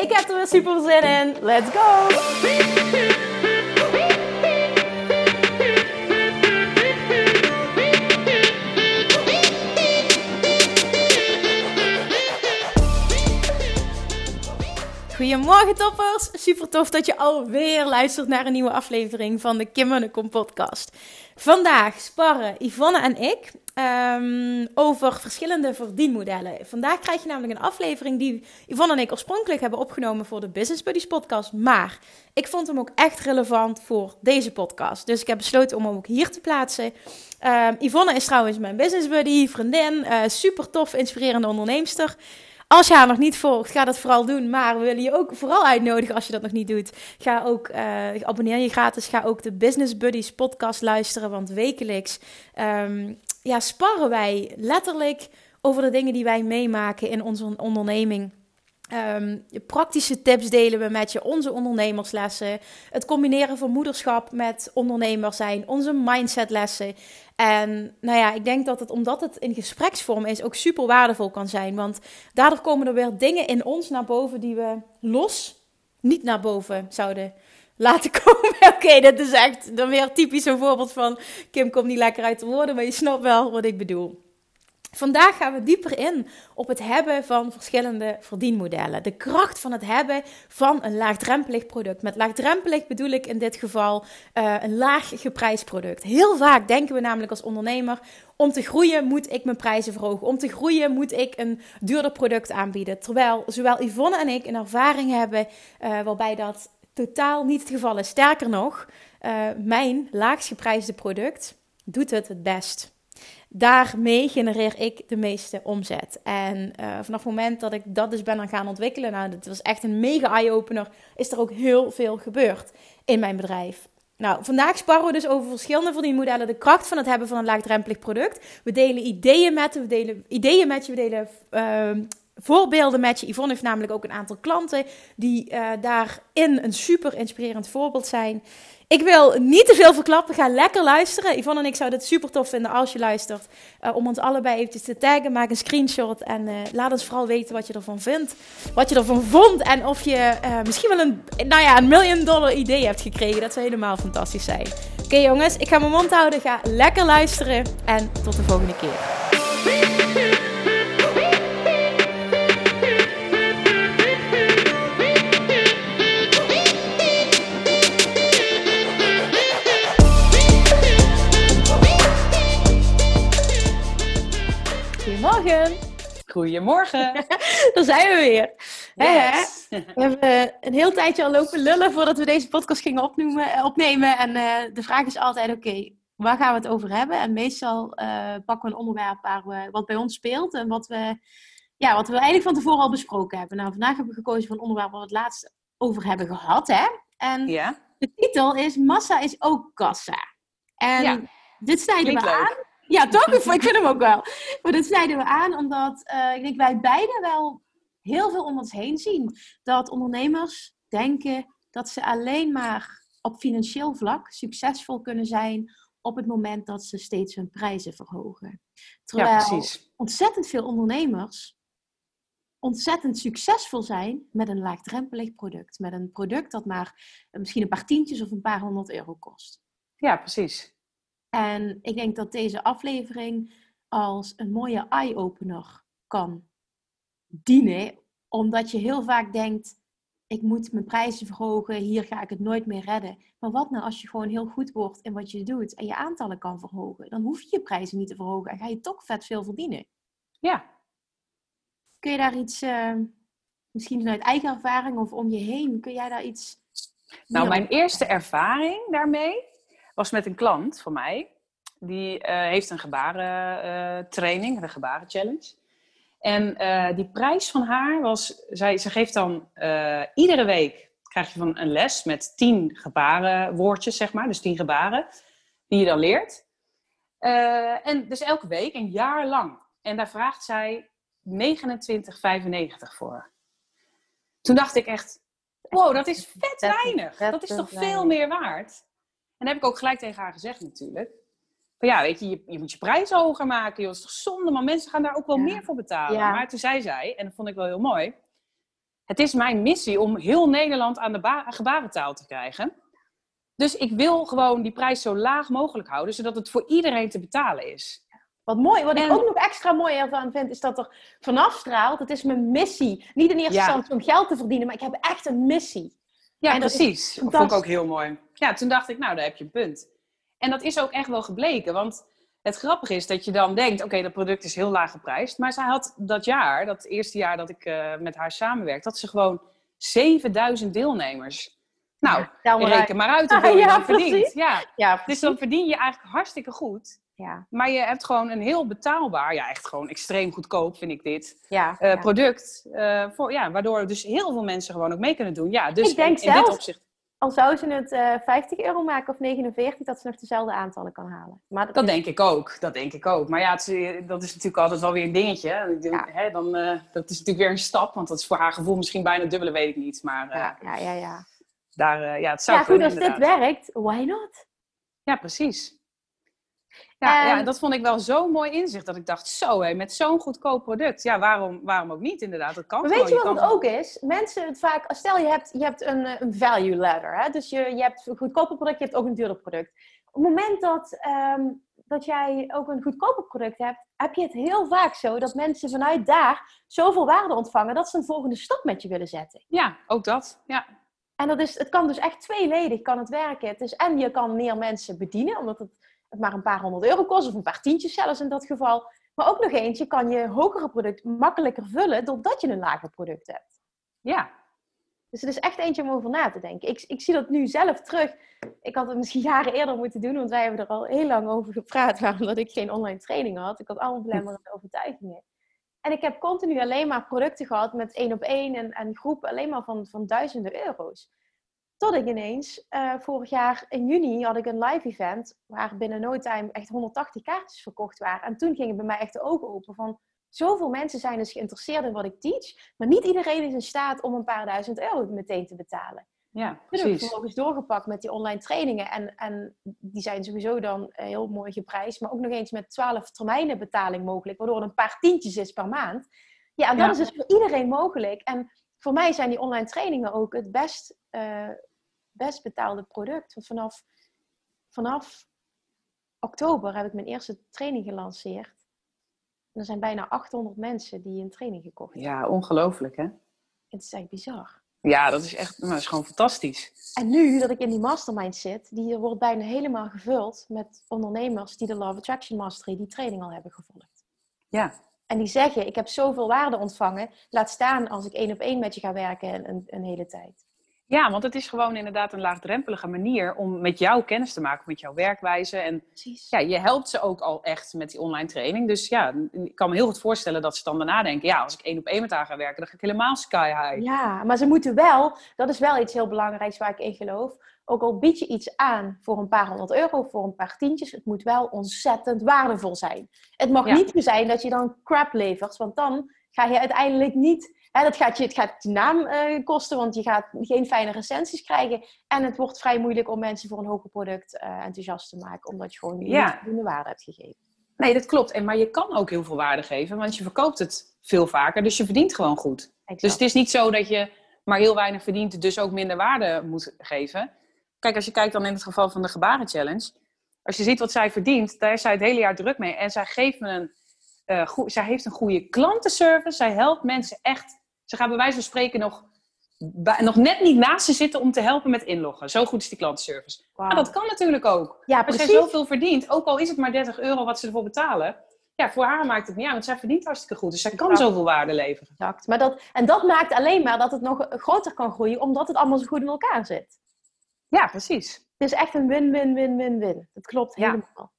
Ik heb er weer super zin in. Let's go! Goedemorgen toppers! Super tof dat je alweer luistert naar een nieuwe aflevering van de Kim en Kom podcast. Vandaag sparren Yvonne en ik um, over verschillende verdienmodellen. Vandaag krijg je namelijk een aflevering die Yvonne en ik oorspronkelijk hebben opgenomen voor de Business Buddies podcast. Maar ik vond hem ook echt relevant voor deze podcast. Dus ik heb besloten om hem ook hier te plaatsen. Um, Yvonne is trouwens mijn business buddy, vriendin, uh, super tof, inspirerende onderneemster. Als je haar nog niet volgt, ga dat vooral doen. Maar we willen je ook vooral uitnodigen als je dat nog niet doet. Ga ook, uh, abonneer je gratis. Ga ook de Business Buddies podcast luisteren. Want wekelijks um, ja, sparren wij letterlijk over de dingen die wij meemaken in onze onderneming. Um, praktische tips delen we met je, onze ondernemerslessen. Het combineren van moederschap met ondernemer zijn, onze mindsetlessen. En nou ja, ik denk dat het, omdat het in gespreksvorm is, ook super waardevol kan zijn. Want daardoor komen er weer dingen in ons naar boven die we los niet naar boven zouden laten komen. Oké, dat is echt dan weer typisch een voorbeeld van Kim komt niet lekker uit de woorden, maar je snapt wel wat ik bedoel. Vandaag gaan we dieper in op het hebben van verschillende verdienmodellen. De kracht van het hebben van een laagdrempelig product. Met laagdrempelig bedoel ik in dit geval uh, een laag geprijsd product. Heel vaak denken we namelijk als ondernemer: om te groeien moet ik mijn prijzen verhogen. Om te groeien moet ik een duurder product aanbieden. Terwijl zowel Yvonne en ik een ervaring hebben uh, waarbij dat totaal niet het geval is. Sterker nog, uh, mijn laagst geprijsde product doet het het best daarmee genereer ik de meeste omzet. En uh, vanaf het moment dat ik dat dus ben gaan ontwikkelen, nou, dat was echt een mega eye-opener, is er ook heel veel gebeurd in mijn bedrijf. Nou, vandaag sparren we dus over verschillende verdienmodellen, de kracht van het hebben van een laagdrempelig product. We delen ideeën met we delen ideeën met je, we delen uh, voorbeelden met je. Yvonne heeft namelijk ook een aantal klanten die uh, daarin een super inspirerend voorbeeld zijn. Ik wil niet te veel verklappen. Ga lekker luisteren. Yvonne en ik zouden het super tof vinden als je luistert. Uh, om ons allebei eventjes te taggen. Maak een screenshot. En uh, laat ons vooral weten wat je ervan vindt. Wat je ervan vond. En of je misschien wel een, nou ja, een million dollar idee hebt gekregen. Dat zou helemaal fantastisch zijn. Oké jongens, ik ga mijn mond houden. Ga lekker luisteren. En tot de volgende keer. Goedemorgen. Goedemorgen. Daar zijn we weer. Yes. We hebben een heel tijdje al lopen lullen voordat we deze podcast gingen opnoemen, eh, opnemen. En uh, de vraag is altijd, oké, waar gaan we het over hebben? En meestal uh, pakken we een onderwerp waar we, wat bij ons speelt en wat we, ja, wat we eigenlijk van tevoren al besproken hebben. Nou, vandaag hebben we gekozen voor een onderwerp waar we het laatst over hebben gehad. Hè? En ja. de titel is Massa is ook kassa. En ja. dit snijden we aan. Ja, toch? Ik vind hem ook wel. Maar dat snijden we aan omdat uh, ik denk wij beiden wel heel veel om ons heen zien. Dat ondernemers denken dat ze alleen maar op financieel vlak succesvol kunnen zijn op het moment dat ze steeds hun prijzen verhogen. Terwijl ja, ontzettend veel ondernemers ontzettend succesvol zijn met een laagdrempelig product. Met een product dat maar misschien een paar tientjes of een paar honderd euro kost. Ja, precies. En ik denk dat deze aflevering als een mooie eye-opener kan dienen, omdat je heel vaak denkt: ik moet mijn prijzen verhogen, hier ga ik het nooit meer redden. Maar wat nou als je gewoon heel goed wordt in wat je doet en je aantallen kan verhogen? Dan hoef je je prijzen niet te verhogen en ga je toch vet veel verdienen. Ja. Kun je daar iets, uh, misschien vanuit eigen ervaring of om je heen, kun jij daar iets. Nou, mijn eerste ervaring daarmee was met een klant van mij. Die uh, heeft een gebarentraining, uh, een gebarenchallenge. En eh, die prijs van haar was, zij, ze geeft dan eh, iedere week krijg je van een les met tien gebarenwoordjes, zeg maar, dus tien gebaren, die je dan leert. En dus elke week, een jaar lang. En daar vraagt zij 29,95 voor. Toen dacht ik echt, wow, dat is vet weinig. Dat is toch veel meer waard? En dat heb ik ook gelijk tegen haar gezegd natuurlijk. Maar ja, weet je, je, je moet je prijs hoger maken. Joh. Dat is toch zonde, maar mensen gaan daar ook wel meer voor betalen. Maar toen zei zij, en dat vond ik wel heel mooi. Het is mijn missie om heel Nederland aan de gebarentaal te krijgen. Dus ik wil gewoon die prijs zo laag mogelijk houden, zodat het voor iedereen te betalen is. Wat mooi, wat ik ook nog extra mooi ervan vind, is dat er vanaf straalt, het is mijn missie. Niet in eerste instantie om geld te verdienen, maar ik heb echt een missie. Ja, precies. Dat vond ik ook heel mooi. Ja, toen dacht ik, nou, daar heb je een punt. En dat is ook echt wel gebleken, want het grappige is dat je dan denkt, oké, dat product is heel laag geprijsd. Maar zij had dat jaar, dat eerste jaar dat ik uh, met haar samenwerkte, dat ze gewoon 7000 deelnemers. Nou, ja, reken maar uit hoeveel je dan verdient. Ja. ja dus dan verdien je eigenlijk hartstikke goed. Ja. Maar je hebt gewoon een heel betaalbaar, ja, echt gewoon extreem goedkoop vind ik dit, ja, uh, product. Uh, voor, ja, waardoor dus heel veel mensen gewoon ook mee kunnen doen. Ja, dus ik denk in, in dit opzicht al zou ze het uh, eh, 50 euro maken of 49, dat ze nog dezelfde aantallen kan halen. Maar dat, dat denk ik ook. Dat denk ik ook. Maar ja, dat is natuurlijk altijd wel weer een dingetje. Ja. Hè, dan, dat is natuurlijk weer een stap, want dat is voor haar gevoel misschien bijna dubbele, weet ik niet. Maar ja, ja, ja. Daar, ja, het zou ja, goed, als dit werkt, why not? Ja, precies. Ja, ja, dat vond ik wel zo'n mooi inzicht. Dat ik dacht, zo hé, met zo'n goedkoop product. Ja, waarom, waarom ook niet inderdaad? Dat kan maar weet je wat het ook is? Mensen het vaak... Stel, je hebt, je hebt een, een value ladder. Hè? Dus je, je hebt een goedkoper product, je hebt ook een duurder product. Op het moment dat, um, dat jij ook een goedkoper product hebt... heb je het heel vaak zo dat mensen vanuit daar zoveel waarde ontvangen... dat ze een volgende stap met je willen zetten. Ja, ook dat. Ja. En dat is, het kan dus echt tweeledig kan het werken. Het is, en je kan meer mensen bedienen, omdat het het maar een paar honderd euro kost, of een paar tientjes zelfs in dat geval. Maar ook nog eentje kan je hogere product makkelijker vullen doordat je een lager product hebt. Ja. Dus het is echt eentje om over na te denken. Ik, ik zie dat nu zelf terug. Ik had het misschien jaren eerder moeten doen, want wij hebben er al heel lang over gepraat, waarom dat ik geen online training had. Ik had allemaal belemmerende overtuigingen. En ik heb continu alleen maar producten gehad met één op één en, en groepen alleen maar van, van duizenden euro's. Tot ik ineens, uh, vorig jaar in juni had ik een live event waar binnen no time echt 180 kaartjes verkocht waren. En toen gingen bij mij echt de ogen open van zoveel mensen zijn dus geïnteresseerd in wat ik teach, maar niet iedereen is in staat om een paar duizend euro meteen te betalen. Ja, precies. Toen heb ik vervolgens doorgepakt met die online trainingen. En, en die zijn sowieso dan heel mooi geprijsd. Maar ook nog eens met 12 termijnen betaling mogelijk. Waardoor het een paar tientjes is per maand. Ja, en dat is dus voor iedereen mogelijk. En voor mij zijn die online trainingen ook het best uh, best betaalde product. Want vanaf, vanaf oktober heb ik mijn eerste training gelanceerd. En er zijn bijna 800 mensen die een training gekocht hebben. Ja, ongelooflijk hè? Het is echt bizar. Ja, dat is echt nou, dat is gewoon fantastisch. En nu dat ik in die mastermind zit, die wordt bijna helemaal gevuld met ondernemers die de Love Attraction Mastery, die training al hebben gevolgd. Ja. En die zeggen, ik heb zoveel waarde ontvangen, laat staan als ik één op één met je ga werken een, een hele tijd. Ja, want het is gewoon inderdaad een laagdrempelige manier om met jou kennis te maken, met jouw werkwijze. En Precies. ja, je helpt ze ook al echt met die online training. Dus ja, ik kan me heel goed voorstellen dat ze dan daarna denken, ja, als ik één op één met haar ga werken, dan ga ik helemaal sky high. Ja, maar ze moeten wel, dat is wel iets heel belangrijks waar ik in geloof. Ook al bied je iets aan voor een paar honderd euro, voor een paar tientjes, het moet wel ontzettend waardevol zijn. Het mag niet meer zijn dat je dan crap levert, want dan ga je uiteindelijk niet Hè, dat gaat je, het gaat je naam uh, kosten, want je gaat geen fijne recensies krijgen. En het wordt vrij moeilijk om mensen voor een hoger product uh, enthousiast te maken, omdat je gewoon niet ja. de waarde hebt gegeven. Nee, dat klopt. En, maar je kan ook heel veel waarde geven, want je verkoopt het veel vaker, dus je verdient gewoon goed. Dus het is niet zo dat je maar heel weinig verdient, dus ook minder waarde moet geven. Kijk, als je kijkt dan in het geval van de Gebaren Challenge, als je ziet wat zij verdient, daar is zij het hele jaar druk mee. En zij geeft me een, uh, goed, zij heeft een goede klantenservice. Zij helpt mensen echt ze gaan bij wijze van spreken nog, nog net niet naast ze zitten om te helpen met inloggen. Zo goed is die klantenservice. Maar dat kan natuurlijk ook. Ja, Als zij zoveel verdient, ook al is het maar 30 euro wat ze ervoor betalen. Ja, voor haar maakt het niet uit, want zij verdient hartstikke goed. Dus zij kan zoveel waarde leveren. Exact. Maar dat, en dat maakt alleen maar dat het nog groter kan groeien, omdat het allemaal zo goed in elkaar zit. Ja, precies. Het is echt een win-win-win-win-win. Dat klopt helemaal.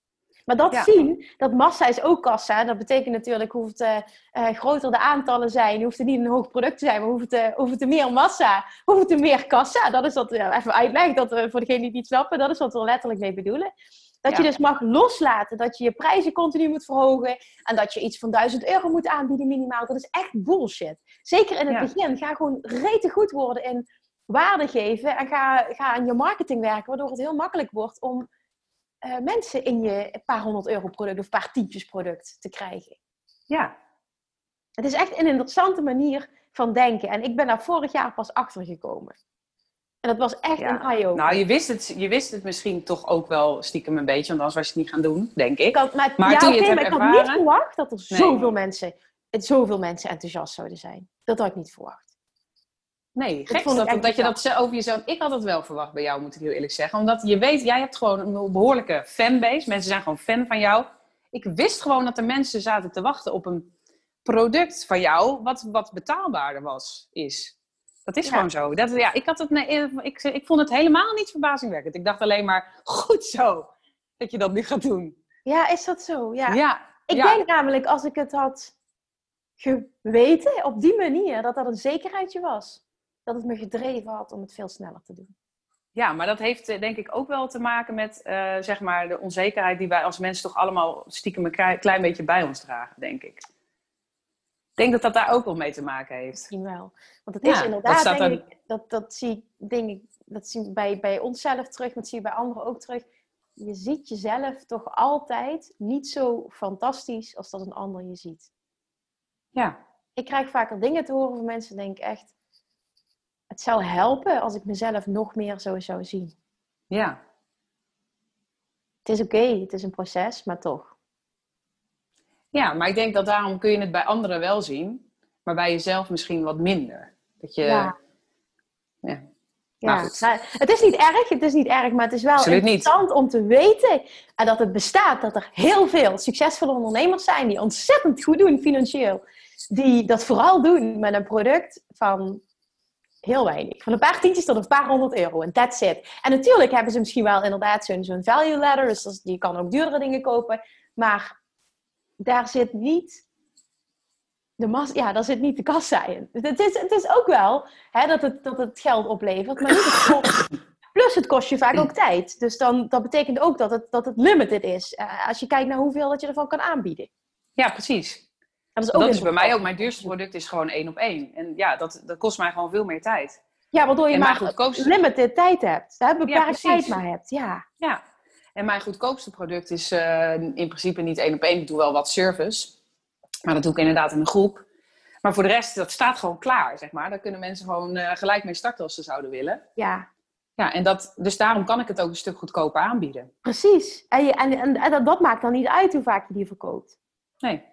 Maar dat Ja. zien, dat massa is ook kassa. Dat betekent natuurlijk, hoe het, eh, groter de aantallen zijn, hoeft het niet een hoog product te zijn, maar hoeft het, eh, hoeft het er meer massa, hoeft het er meer kassa. Dat is wat, even uitleg, dat, voor degenen die het niet snappen, dat is wat we er letterlijk mee bedoelen. Dat je dus mag loslaten, dat je je prijzen continu moet verhogen en dat je iets van 1000 euro moet aanbieden minimaal. Dat is echt bullshit. Zeker in het Ja. begin. Ga gewoon rete goed worden in waarde geven en ga, ga aan je marketing werken, waardoor het heel makkelijk wordt om eh, mensen in je paar honderd euro product of paar tientjes product te krijgen. Ja, Het is echt een interessante manier van denken. En ik ben daar vorig jaar pas achter gekomen. En dat was echt Ja. een eye-opener. nou je wist, het, je wist het misschien toch ook wel stiekem een beetje, want anders was je het niet gaan doen, denk ik. ik had, maar, Maar ja, toen je het maar ik had niet ervaren- verwacht dat er Nee. zoveel, mensen, het, zoveel mensen enthousiast zouden zijn. Dat had ik niet verwacht. Nee, Dat gek dat, echt dat je dat over jezelf... Ik had het wel verwacht bij jou, moet ik heel eerlijk zeggen. Omdat je weet, jij hebt gewoon een behoorlijke fanbase. Mensen zijn gewoon fan van jou. Ik wist gewoon dat er mensen zaten te wachten op een product van jou... wat, wat betaalbaarder was, is. Dat is Ja. gewoon zo. Dat, ja, ik, had het, nee, ik, ik vond het helemaal niet verbazingwekkend. Ik dacht alleen maar, goed zo, dat je dat nu gaat doen. Ja, is dat zo? Ja. Ja, Ik ja. denk namelijk, als ik het had geweten op die manier, dat dat een zekerheidje was. Dat het me gedreven had om het veel sneller te doen. Ja, maar dat heeft eh, denk ik ook wel te maken met eh, zeg maar de onzekerheid die wij als mensen toch allemaal stiekem een klei- klein beetje bij ons dragen, denk ik. Ik denk dat dat daar ook wel mee te maken heeft. Misschien wel. Want het is dat inderdaad, staat denk ik, dat, dat zie ik, denk ik, dat zie ik bij, bij onszelf terug, maar dat zie je bij anderen ook terug. Je ziet jezelf toch altijd niet zo fantastisch als dat een ander je ziet. Ja, Ik krijg vaker dingen te horen van mensen, denk ik echt, het zou helpen als ik mezelf nog meer zo zou zien. ja. Het is oké, het is een proces, maar toch. ja, maar ik denk dat daarom kun je het bij anderen wel zien, maar bij jezelf misschien wat minder. Dat je, Ja. ja. Nou, het is niet erg, het is niet erg, maar het is wel Absoluut niet. interessant om te weten en dat het bestaat, dat er heel veel succesvolle ondernemers zijn die ontzettend goed doen financieel, die dat vooral doen met een product van heel weinig, van een paar tientjes tot een paar honderd euro en that's it. En natuurlijk hebben ze misschien wel inderdaad zo'n zo'n value ladder, dus die kan ook duurdere dingen kopen, maar daar zit niet de mas ja, daar zit niet de kassa in. Het is, het is ook wel hè, dat, het, dat het geld oplevert, maar niet het kost. Plus het kost je vaak ook tijd. Dus dan, dat betekent ook dat het, dat het limited is. eh, als je kijkt naar hoeveel dat je ervan kan aanbieden. ja, precies. Dat is, Dat is bij mij ook. Mijn duurste product is gewoon één op één. En ja, dat, dat kost mij gewoon veel meer tijd. Ja, waardoor je En maar goedkoopste- limited tijd hebt. Hè, beperkt tijd maar hebt. Ja. Ja, en mijn goedkoopste product is eh, in principe niet één op één. Ik doe wel wat service, maar dat doe ik inderdaad in een groep. Maar voor de rest, dat staat gewoon klaar, zeg maar. Daar kunnen mensen gewoon eh, gelijk mee starten als ze zouden willen. ja, Ja, en dat, dus daarom kan ik het ook een stuk goedkoper aanbieden. precies. En, je, en, en, en dat, dat maakt dan niet uit hoe vaak je die verkoopt. Nee,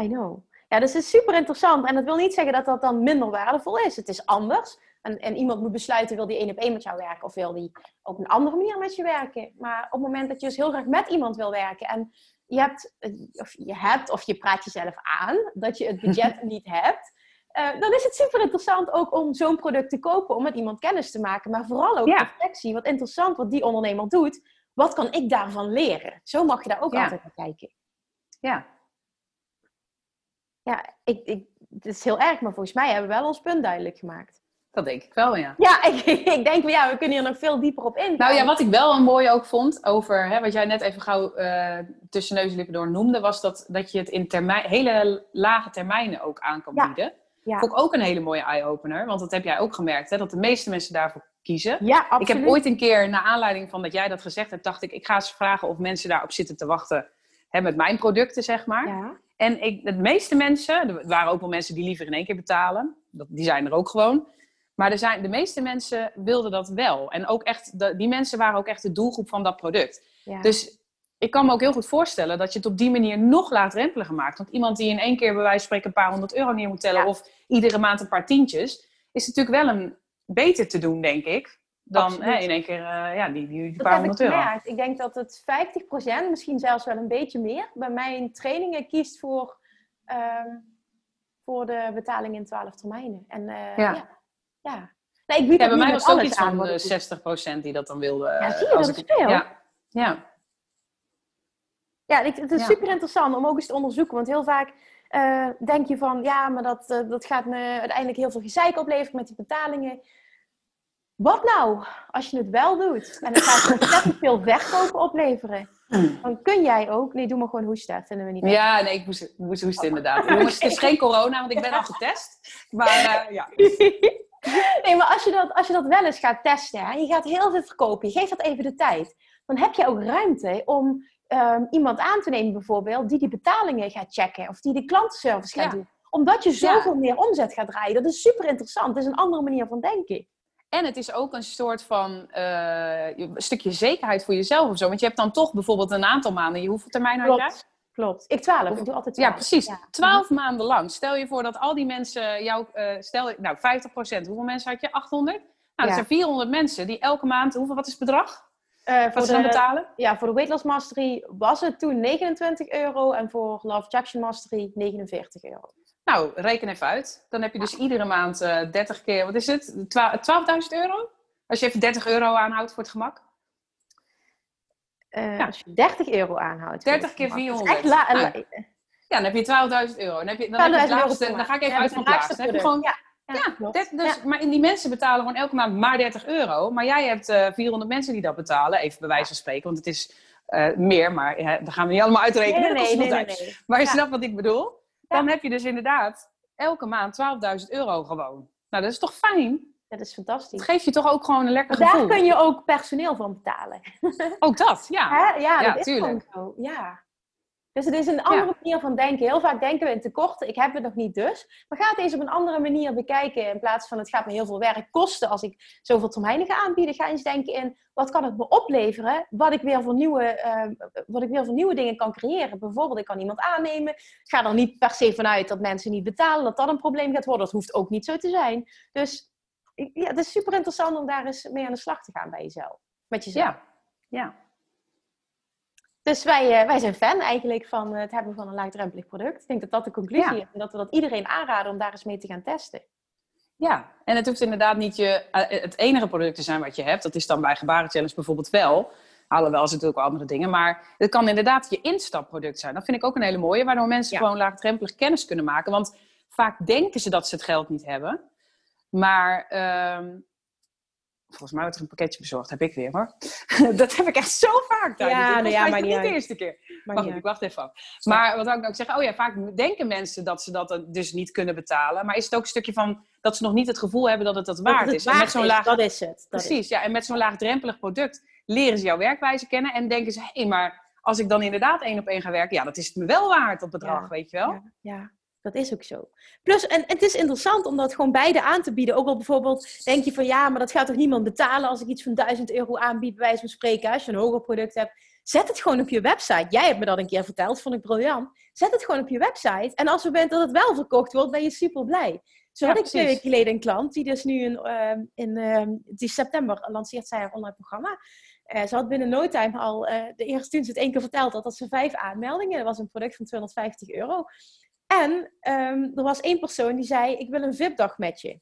I know. Ja, dus het is super interessant. En dat wil niet zeggen dat dat dan minder waardevol is. Het is anders. En, en iemand moet besluiten, wil die één op één met jou werken? Of wil die op een andere manier met je werken? Maar op het moment dat je dus heel graag met iemand wil werken... en je hebt, eh, of je hebt, of je praat jezelf aan... dat je het budget niet hebt... eh, dan is het super interessant ook om zo'n product te kopen... om met iemand kennis te maken. Maar vooral ook Ja. reflectie. Wat interessant wat die ondernemer doet. Wat kan ik daarvan leren? Zo mag je daar ook Ja. altijd naar kijken. ja. Ja, ik, ik, het is heel erg, maar volgens mij hebben we wel ons punt duidelijk gemaakt. Dat denk ik wel, ja. Ja, ik, ik denk, ja, we kunnen hier nog veel dieper op ingaan. Nou ja, wat ik wel een mooi ook vond over hè, wat jij net even gauw eh, tussen neus en lippen door noemde, was dat, dat je het in termijn, hele lage termijnen ook aan kan Ja. bieden. Ja. Vond ik ook een hele mooie eye-opener, want dat heb jij ook gemerkt, hè, dat de meeste mensen daarvoor kiezen. Ja, absoluut. Ik heb ooit een keer, naar aanleiding van dat jij dat gezegd hebt, dacht ik, ik ga eens vragen of mensen daarop zitten te wachten hè, met mijn producten, zeg maar. Ja, En ik, de meeste mensen, er waren ook wel mensen die liever in één keer betalen, dat, die zijn er ook gewoon. Maar er zijn, de meeste mensen wilden dat wel. En ook echt, de- die mensen waren ook echt de doelgroep van dat product. ja. Dus ik kan me ook heel goed voorstellen dat je het op die manier nog laagdrempeliger maakt. Want iemand die in één keer bij wijze van spreken een paar honderd euro neer moet tellen... Ja. of iedere maand een paar tientjes... is natuurlijk wel een beter te doen, denk ik... dan hè, in één keer eh, ja, die, die, paar heb ik honderd euro. gemerkt. Ik denk dat het 50%, misschien zelfs wel een beetje meer, bij mijn trainingen kiest voor, ehm, voor de betaling in 12 termijnen. En eh, Ja. ja. ja. Nee, ik bied Ja, bij mij was het ook iets aan van doe. 60% die dat dan wilde. Ja, eh, zie je, als dat ik- veel. Ja, ja. Ja, het is super interessant om ook eens te onderzoeken. Want heel vaak uh, denk je van, ja, maar dat, uh, dat gaat me uiteindelijk heel veel gezeik opleveren met die betalingen. Wat nou als je het wel doet en het gaat ontzettend veel verkopen opleveren? Dan kun jij ook. Nee, doe maar gewoon hoesten. Vinden we niet. Ja, nee, ik moest, moest hoesten inderdaad. Jongens, het is geen corona, want ik ben al getest. Maar uh, ja. Nee, maar als je, dat, als je dat wel eens gaat testen en je gaat heel veel verkopen, je geeft dat even de tijd, dan heb je ook ruimte om um, iemand aan te nemen, bijvoorbeeld, die die betalingen gaat checken of die de klantenservice gaat doen. Omdat je zoveel meer omzet gaat draaien. Dat is super interessant. Dat is een andere manier van denken. En het is ook een soort van uh, een stukje zekerheid voor jezelf of zo. Want je hebt dan toch bijvoorbeeld een aantal maanden. Hoeveel termijn had jij? Klopt. Ik twaalf. Ik doe altijd twaalf. Ja, precies. Twaalf maanden lang. Stel je voor dat al die mensen jou... Uh, stel, nou, 50% Hoeveel mensen had je? 800? Nou, dat zijn 400 mensen die elke maand... Hoeveel, wat is het bedrag? Uh, voor de, betalen? Ja, voor de Weight Loss Mastery was het toen 29 euro. En voor Love Jackson Mastery 49 euro. Nou, reken even uit. Dan heb je dus iedere maand uh, eh, 30 keer, wat is het? 12.000 euro? Als je even 30 euro aanhoudt voor het gemak. Uh, ja. Als je 30 euro aanhoudt. 30 keer 400. Echt la ah. Ja, dan heb je 12.000 euro. Dan, heb je, dan, heb je het laagste, dan ga ik even uit van het laagste. Dan heb je gewoon... Ja. Ja, dus, maar die mensen betalen gewoon elke maand maar 30 euro. Maar jij hebt uh, 400 mensen die dat betalen, even bij wijze van spreken. Want het is uh, meer, maar uh, daar gaan we niet allemaal uitrekenen. Nee, nee, nee, nee, Maar je snapt wat ik bedoel? Dan heb je dus inderdaad elke maand 12.000 euro gewoon. Nou, dat is toch fijn? Dat is fantastisch. Dat geeft je toch ook gewoon een lekker maar gevoel. Daar kun je ook personeel van betalen. Ook dat, ja. Ja, ja, dat is gewoon zo. Ja. Dus het is een andere manier van denken. Heel vaak denken we in tekorten, ik heb het nog niet dus. Maar ga het eens op een andere manier bekijken. In plaats van het gaat me heel veel werk kosten als ik zoveel termijnen ga aanbieden. Ga eens denken in, wat kan het me opleveren? Wat ik weer voor nieuwe, uh, wat ik weer voor nieuwe dingen kan creëren. Bijvoorbeeld, ik kan iemand aannemen. Ik ga er niet per se vanuit dat mensen niet betalen. Dat dat een probleem gaat worden. Dat hoeft ook niet zo te zijn. Dus ja, het is super interessant om daar eens mee aan de slag te gaan bij jezelf. Met jezelf. Ja, ja. Dus wij, uh, wij zijn fan eigenlijk van het hebben van een laagdrempelig product. Ik denk dat dat de conclusie is. En dat we dat iedereen aanraden om daar eens mee te gaan testen. Ja, en het hoeft inderdaad niet je, uh, het enige product te zijn wat je hebt. Dat is dan bij Gebaren Challenge bijvoorbeeld wel. Alhoewel ze natuurlijk ook andere dingen. Maar het kan inderdaad je instapproduct zijn. Dat vind ik ook een hele mooie. Waardoor mensen gewoon laagdrempelig kennis kunnen maken. Want vaak denken ze dat ze het geld niet hebben. Maar uh, Volgens mij wordt er een pakketje bezorgd. Heb ik weer hoor. dat heb ik echt zo vaak. Ja, dus nou ja, maar niet de eerste keer. Maar wacht, ik wacht even af. Maar wat ik nou zeggen? Oh ja, vaak denken mensen dat ze dat dus niet kunnen betalen. Maar is het ook een stukje van dat ze nog niet het gevoel hebben dat het dat waard is. en met zo'n laag... Dat is het. Dat Precies, ja. En met zo'n laagdrempelig product leren ze jouw werkwijze kennen. En denken ze, hé, hey, maar als ik dan inderdaad één op één ga werken, ja, dat is het me wel waard, dat bedrag, weet je wel? Ja, ja. Dat is ook zo. Plus, en het is interessant om dat gewoon beide aan te bieden. Ook al bijvoorbeeld denk je van ja, maar dat gaat toch niemand betalen als ik iets van 1000 euro aanbied, bij wijze van spreken, als je een hoger product hebt. Zet het gewoon op je website. Jij hebt me dat een keer verteld, vond ik briljant. Zet het gewoon op je website. En als we bent dat het wel verkocht wordt, ben je super blij. Zo had ik twee weken geleden een klant die dus nu in, uh, in uh, die september lanceert zij haar online programma. Uh, ze had binnen no time al uh, de eerste toen ze het één keer verteld had, dat ze vijf aanmeldingen. Dat was een product van 250 euro. En um, er was één persoon die zei: Ik wil een VIP-dag met je.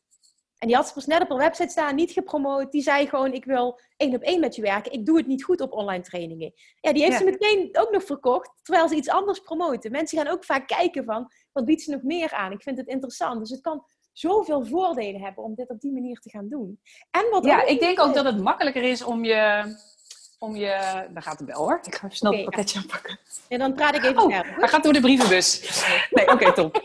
En die had ze pas net op haar website staan, niet gepromoot. Die zei gewoon: Ik wil één op één met je werken. Ik doe het niet goed op online trainingen. Ja, die heeft ze meteen ook nog verkocht, terwijl ze iets anders promoten. Mensen gaan ook vaak kijken van: Wat biedt ze nog meer aan? Ik vind het interessant. Dus het kan zoveel voordelen hebben om dit op die manier te gaan doen. En wat ja, ik denk ook dat het makkelijker is om je om je... Daar gaat de bel hoor. Ik ga even snel okay, het pakketje aanpakken. Ja, dan praat ik even oh, Hij gaat door de brievenbus. Nee, oké, okay, top.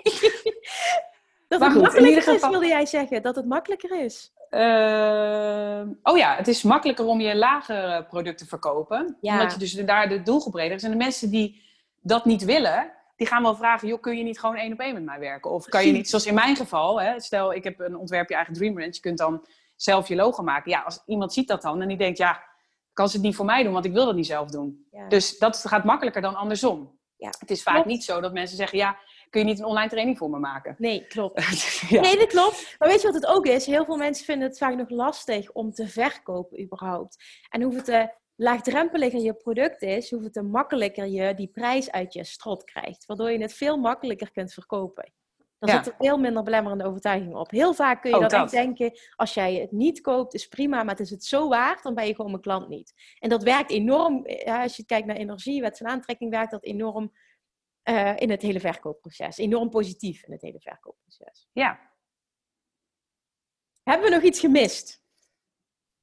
dat het makkelijker is, wilde jij zeggen? Dat het makkelijker is? Uh, oh ja, het is makkelijker om je lagere producten te verkopen. Ja. Omdat je dus daar de doelgroep breder is. En de mensen die dat niet willen, die gaan wel vragen... joh, kun je niet gewoon één op één met mij werken? Of kan je niet, zoals in mijn geval... Hè, stel, ik heb een ontwerp je eigen Dream Ranch. Je kunt dan zelf je logo maken. Ja, als iemand ziet dat dan en die denkt... ja kan ze het niet voor mij doen, want ik wil dat niet zelf doen. Dus dat gaat makkelijker dan andersom. Ja. Het is vaak niet zo dat mensen zeggen, ja, kun je niet een online training voor me maken? Nee, klopt. Nee, dat klopt. Maar weet je wat het ook is? Heel veel mensen vinden het vaak nog lastig om te verkopen überhaupt. En hoe het te laagdrempeliger je product is, hoe het te makkelijker je die prijs uit je strot krijgt. Waardoor je het veel makkelijker kunt verkopen. Dan Ja. zit er veel minder belemmerende overtuigingen op. Heel vaak kun je Ook dan echt dat. denken, als jij het niet koopt, is prima, maar het is het zo waard, dan ben je gewoon mijn klant niet. En dat werkt enorm, eh, ja, als je kijkt naar energie, wet van aantrekking, werkt dat enorm eh, in het hele verkoopproces. Enorm positief in het hele verkoopproces. Ja. Hebben we nog iets gemist?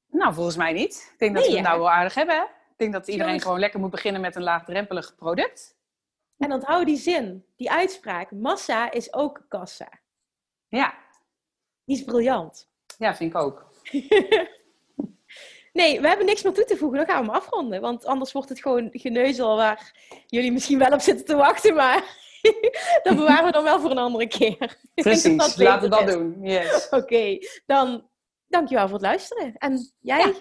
Nou, volgens mij niet. Ik denk dat we het nou wel aardig hebben. hè? Ik denk dat iedereen gewoon lekker moet beginnen met een laagdrempelig product. En onthoud die zin, die uitspraak. Massa is ook kassa. Ja, Die is briljant. ja vind ik ook. Nee, we hebben niks meer toe te voegen. Dan gaan we hem afronden. Want anders wordt het gewoon geneuzel waar jullie misschien wel op zitten te wachten. Maar dat bewaren we dan wel voor een andere keer. Dat Precies, beter laten we dat is. doen. Yes. Oké, dan dankjewel voor het luisteren. En jij Ja.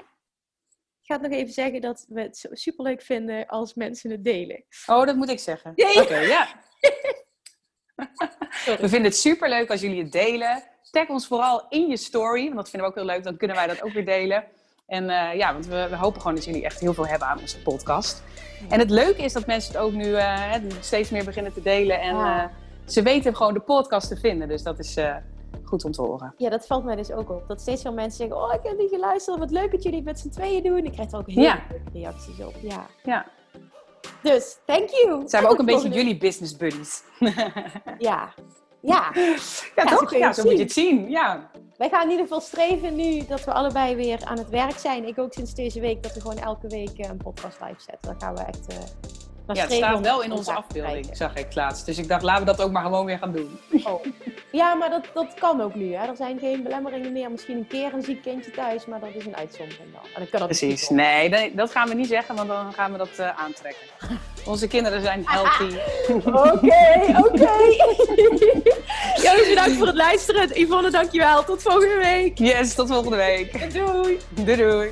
Gaat nog even zeggen dat we het superleuk vinden als mensen het delen. Oh, dat moet ik zeggen. Oké, ja. We vinden het superleuk als jullie het delen. Tag ons vooral in je story, want dat vinden we ook heel leuk. Dan kunnen wij dat ook weer delen. En eh, ja, want we, we hopen gewoon dat jullie echt heel veel hebben aan onze podcast. En het leuke is dat mensen het ook nu eh, steeds meer beginnen te delen. En eh, ze weten gewoon de podcast te vinden. Dus dat is goed om te horen. Ja, dat valt mij dus ook op. Dat steeds veel mensen zeggen, oh, ik heb niet geluisterd. Wat leuk dat jullie het met z'n tweeën doen. Ik krijg er ook heel Ja. leuke reacties op. Ja. Ja, Dus, thank you. zijn we ook een beetje jullie business buddies. Ja. Ja. Ja, zo toch? Ja, zo moet je het zien. Ja, Wij gaan in ieder geval streven nu dat we allebei weer aan het werk zijn. Ik ook sinds deze week, dat we gewoon elke week een podcast live zetten. Dan gaan we echt... eh ja het staat wel in onze afbeelding, zag ik laatst. Dus ik dacht, laten we dat ook maar gewoon weer gaan doen. Oh. Ja, maar dat, dat kan ook nu. Hè. Er zijn geen belemmeringen meer. Misschien een keer een ziek kindje thuis, maar dat is een uitzondering dan. En dan kan dat Precies. Nee, nee, dat gaan we niet zeggen, want dan gaan we dat eh, aantrekken. Onze kinderen zijn healthy. Oké, oké. Jongens, bedankt voor het luisteren. Yvonne, dankjewel. Tot volgende week. Yes, tot volgende week. Doei. Doei doei.